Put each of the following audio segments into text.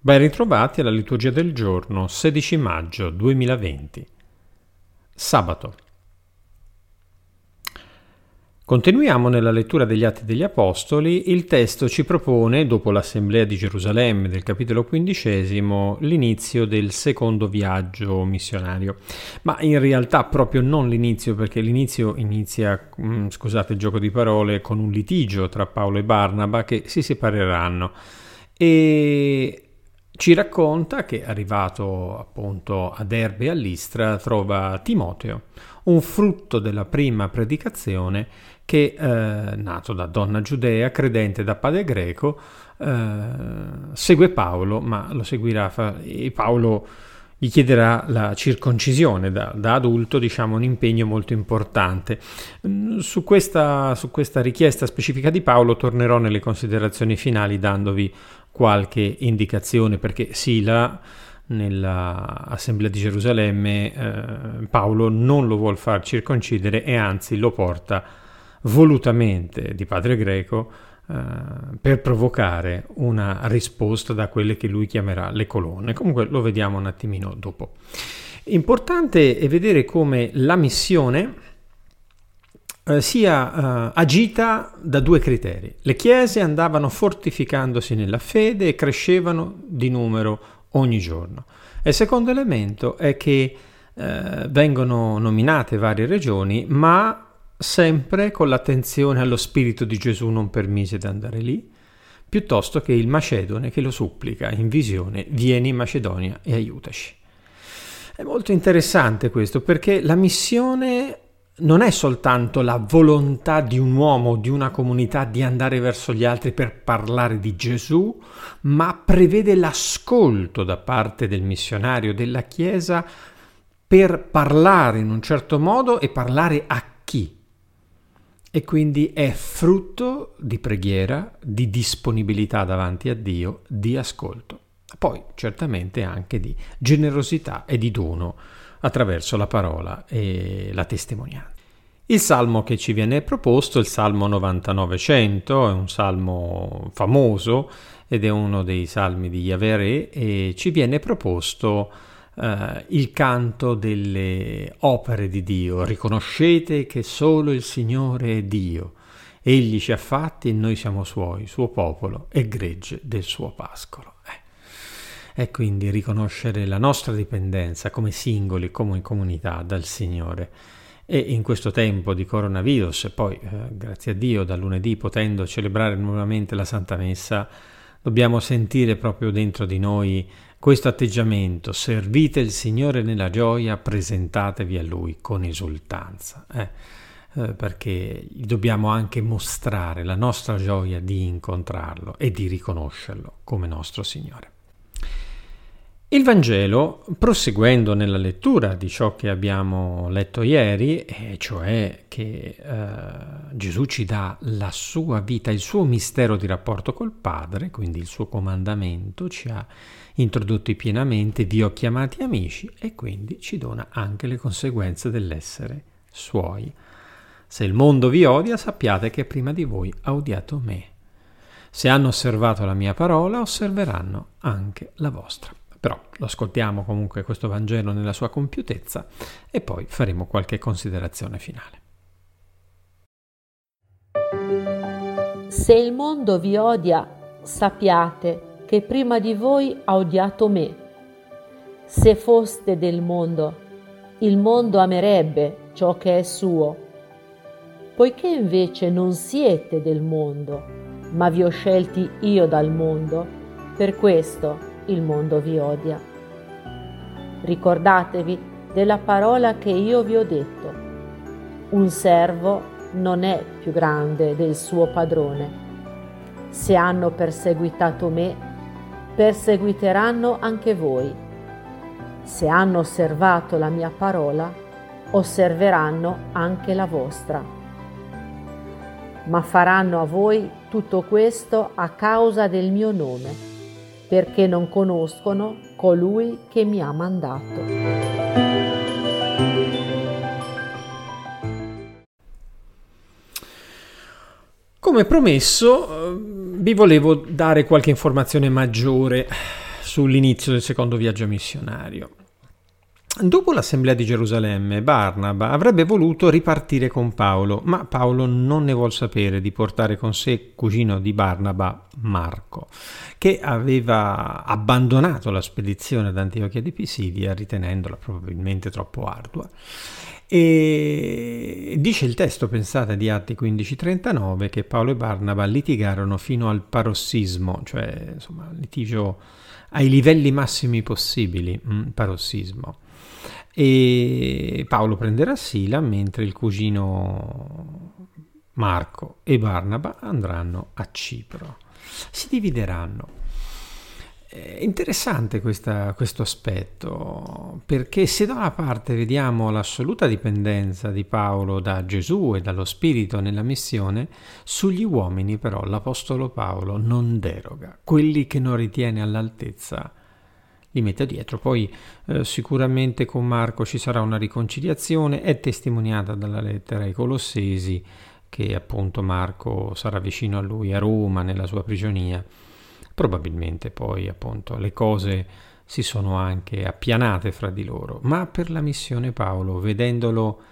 Ben ritrovati alla liturgia del giorno 16 maggio 2020. Sabato. Continuiamo nella lettura degli Atti degli Apostoli. Il testo ci propone, dopo l'Assemblea di Gerusalemme del capitolo quindicesimo, l'inizio del secondo viaggio missionario. Ma in realtà proprio non l'inizio, perché l'inizio inizia, mm, scusate il gioco di parole, con un litigio tra Paolo e Barnaba che si separeranno. E ci racconta che arrivato appunto a Derbe e all'Istra trova Timoteo, un frutto della prima predicazione che, eh, nato da donna giudea, credente da padre greco, eh, segue Paolo, ma lo seguirà e Paolo gli chiederà la circoncisione da, da, adulto, diciamo un impegno molto importante. Mm, su questa, su questa richiesta specifica di Paolo tornerò nelle considerazioni finali dandovi qualche indicazione perché Sila nell'assemblea di Gerusalemme eh, Paolo non lo vuol far circoncidere e anzi lo porta volutamente di padre greco per provocare una risposta da quelle che lui chiamerà le colonne. Comunque lo vediamo un attimino dopo. Importante è vedere come la missione eh, sia eh, agita da due criteri. Le chiese andavano fortificandosi nella fede e crescevano di numero ogni giorno. E il secondo elemento è che eh, vengono nominate varie regioni, ma sempre con l'attenzione allo spirito di Gesù non permise di andare lì, piuttosto che il Macedone che lo supplica in visione, vieni in Macedonia e aiutaci. È molto interessante questo perché la missione non è soltanto la volontà di un uomo, di una comunità di andare verso gli altri per parlare di Gesù, ma prevede l'ascolto da parte del missionario della Chiesa per parlare in un certo modo e parlare a chi. E quindi è frutto di preghiera, di disponibilità davanti a Dio, di ascolto. Poi certamente anche di generosità e di dono attraverso la parola e la testimonianza. Il salmo che ci viene proposto il Salmo 9900, è un salmo famoso ed è uno dei salmi di Yahweh e ci viene proposto eh, il canto delle opere di Dio. Riconoscete che solo il Signore è Dio. Egli ci ha fatti e noi siamo suoi, suo popolo e gregge del suo pascolo. Eh. E quindi riconoscere la nostra dipendenza come singoli, come comunità dal Signore. E in questo tempo di coronavirus, poi eh, grazie a Dio da lunedì potendo celebrare nuovamente la Santa Messa, dobbiamo sentire proprio dentro di noi questo atteggiamento, servite il Signore nella gioia, presentatevi a Lui con esultanza, eh? Eh, perché dobbiamo anche mostrare la nostra gioia di incontrarlo e di riconoscerlo come nostro Signore. Il Vangelo, proseguendo nella lettura di ciò che abbiamo letto ieri, e cioè che eh, Gesù ci dà la sua vita, il suo mistero di rapporto col Padre, quindi il suo comandamento, ci ha introdotti pienamente, vi ho chiamati amici e quindi ci dona anche le conseguenze dell'essere suoi. Se il mondo vi odia, sappiate che prima di voi ha odiato me. Se hanno osservato la mia parola, osserveranno anche la vostra. Però lo ascoltiamo comunque questo Vangelo nella sua compiutezza e poi faremo qualche considerazione finale. Se il mondo vi odia, sappiate che prima di voi ha odiato me. Se foste del mondo, il mondo amerebbe ciò che è suo. Poiché invece non siete del mondo, ma vi ho scelti io dal mondo, per questo il mondo vi odia. Ricordatevi della parola che io vi ho detto. Un servo non è più grande del suo padrone. Se hanno perseguitato me, perseguiteranno anche voi. Se hanno osservato la mia parola, osserveranno anche la vostra. Ma faranno a voi tutto questo a causa del mio nome, perché non conoscono colui che mi ha mandato. Come promesso, vi volevo dare qualche informazione maggiore sull'inizio del secondo viaggio missionario. Dopo l'assemblea di Gerusalemme, Barnaba avrebbe voluto ripartire con Paolo, ma Paolo non ne vuol sapere di portare con sé cugino di Barnaba, Marco, che aveva abbandonato la spedizione ad Antiochia di Pisidia ritenendola probabilmente troppo ardua. E dice il testo, pensate, di Atti 15:39 che Paolo e Barnaba litigarono fino al parossismo, cioè insomma litigio ai livelli massimi possibili, mm, parossismo. E Paolo prenderà Sila mentre il cugino Marco e Barnaba andranno a Cipro. Si divideranno. È interessante questa, questo aspetto perché se da una parte vediamo l'assoluta dipendenza di Paolo da Gesù e dallo Spirito nella missione, sugli uomini però l'Apostolo Paolo non deroga, quelli che non ritiene all'altezza li mette dietro. Poi eh, sicuramente con Marco ci sarà una riconciliazione, è testimoniata dalla lettera ai Colossesi che appunto Marco sarà vicino a lui a Roma nella sua prigionia Probabilmente poi appunto le cose si sono anche appianate fra di loro, ma per la missione Paolo, vedendolo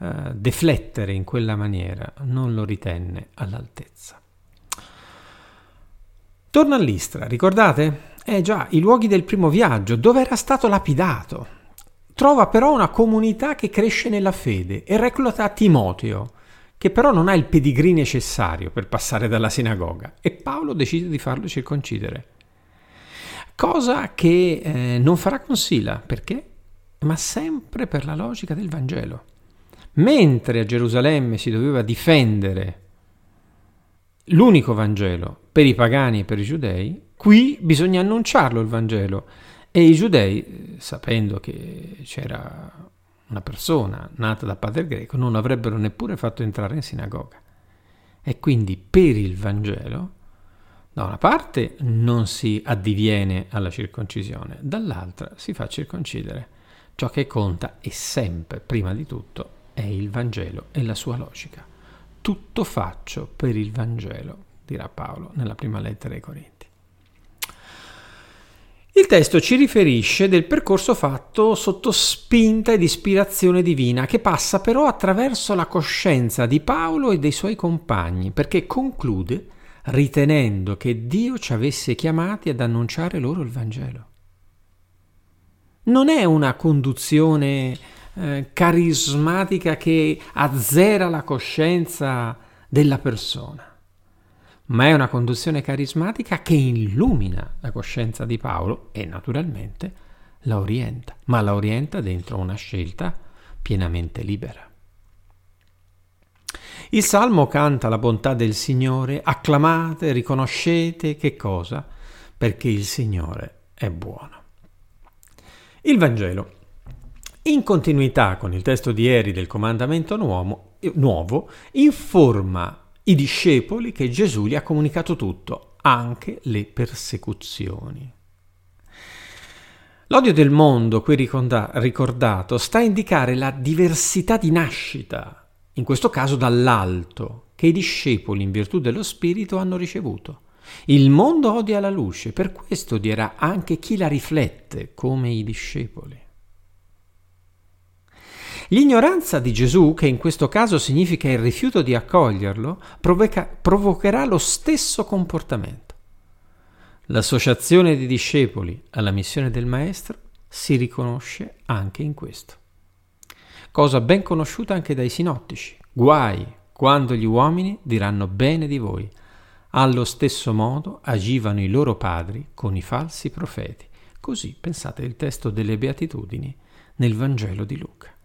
eh, deflettere in quella maniera, non lo ritenne all'altezza. Torna all'Istra, ricordate? Eh già, i luoghi del primo viaggio, dove era stato lapidato. Trova però una comunità che cresce nella fede e recluta Timoteo, che però non ha il pedigree necessario per passare dalla sinagoga e Paolo decide di farlo circoncidere. Cosa che eh, non farà con Sila, perché? Ma sempre per la logica del Vangelo. Mentre a Gerusalemme si doveva difendere l'unico Vangelo per i pagani e per i giudei, qui bisogna annunciarlo il Vangelo. E i giudei, sapendo che c'era una persona nata da padre greco non avrebbero neppure fatto entrare in sinagoga. E quindi per il Vangelo, da una parte non si addiviene alla circoncisione, dall'altra si fa circoncidere. Ciò che conta è sempre, prima di tutto, è il Vangelo e la sua logica. Tutto faccio per il Vangelo, dirà Paolo nella prima lettera ai Corinti. Il testo ci riferisce del percorso fatto sotto spinta ed ispirazione divina, che passa però attraverso la coscienza di Paolo e dei suoi compagni, perché conclude ritenendo che Dio ci avesse chiamati ad annunciare loro il Vangelo. Non è una conduzione eh, carismatica che azzera la coscienza della persona ma è una conduzione carismatica che illumina la coscienza di Paolo e naturalmente la orienta, ma la orienta dentro una scelta pienamente libera. Il Salmo canta la bontà del Signore, acclamate, riconoscete che cosa? Perché il Signore è buono. Il Vangelo, in continuità con il testo di ieri del comandamento nuovo, informa i discepoli che Gesù gli ha comunicato tutto, anche le persecuzioni. L'odio del mondo, qui ricordato, sta a indicare la diversità di nascita, in questo caso dall'alto, che i discepoli in virtù dello Spirito hanno ricevuto. Il mondo odia la luce, per questo odierà anche chi la riflette, come i discepoli. L'ignoranza di Gesù, che in questo caso significa il rifiuto di accoglierlo, provoca, provocherà lo stesso comportamento. L'associazione dei discepoli alla missione del Maestro si riconosce anche in questo. Cosa ben conosciuta anche dai sinottici. Guai quando gli uomini diranno bene di voi. Allo stesso modo agivano i loro padri con i falsi profeti. Così pensate il testo delle Beatitudini nel Vangelo di Luca.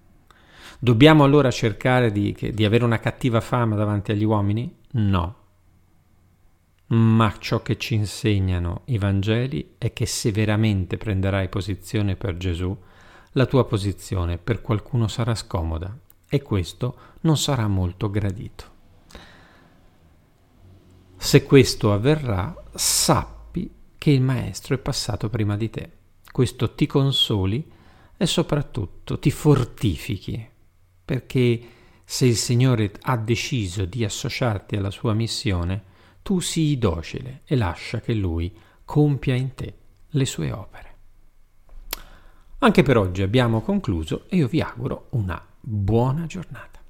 Dobbiamo allora cercare di, di avere una cattiva fama davanti agli uomini? No. Ma ciò che ci insegnano i Vangeli è che se veramente prenderai posizione per Gesù, la tua posizione per qualcuno sarà scomoda e questo non sarà molto gradito. Se questo avverrà, sappi che il Maestro è passato prima di te. Questo ti consoli e soprattutto ti fortifichi perché se il Signore ha deciso di associarti alla sua missione, tu sii docile e lascia che Lui compia in te le sue opere. Anche per oggi abbiamo concluso e io vi auguro una buona giornata.